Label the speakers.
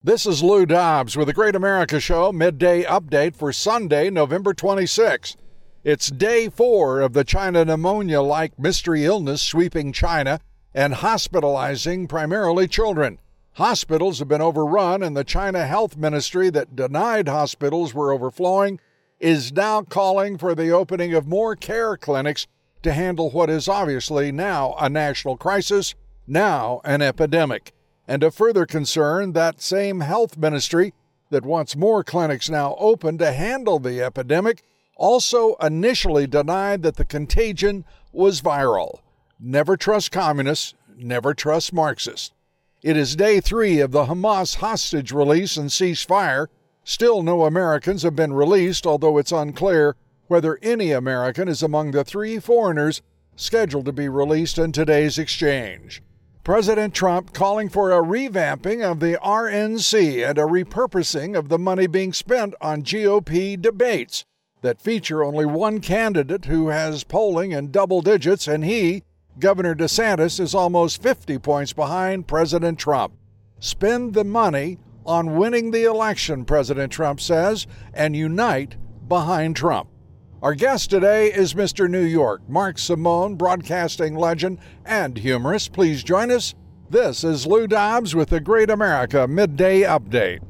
Speaker 1: This is Lou Dobbs with the Great America Show midday update for Sunday, November 26. It's day four of the China pneumonia like mystery illness sweeping China and hospitalizing primarily children. Hospitals have been overrun, and the China Health Ministry that denied hospitals were overflowing is now calling for the opening of more care clinics to handle what is obviously now a national crisis, now an epidemic. And a further concern, that same health ministry that wants more clinics now open to handle the epidemic also initially denied that the contagion was viral. Never trust communists, never trust Marxists. It is day three of the Hamas hostage release and ceasefire. Still, no Americans have been released, although it's unclear whether any American is among the three foreigners scheduled to be released in today's exchange. President Trump calling for a revamping of the RNC and a repurposing of the money being spent on GOP debates that feature only one candidate who has polling in double digits, and he, Governor DeSantis, is almost 50 points behind President Trump. Spend the money on winning the election, President Trump says, and unite behind Trump. Our guest today is Mr. New York, Mark Simone, broadcasting legend and humorist. Please join us. This is Lou Dobbs with the Great America Midday Update.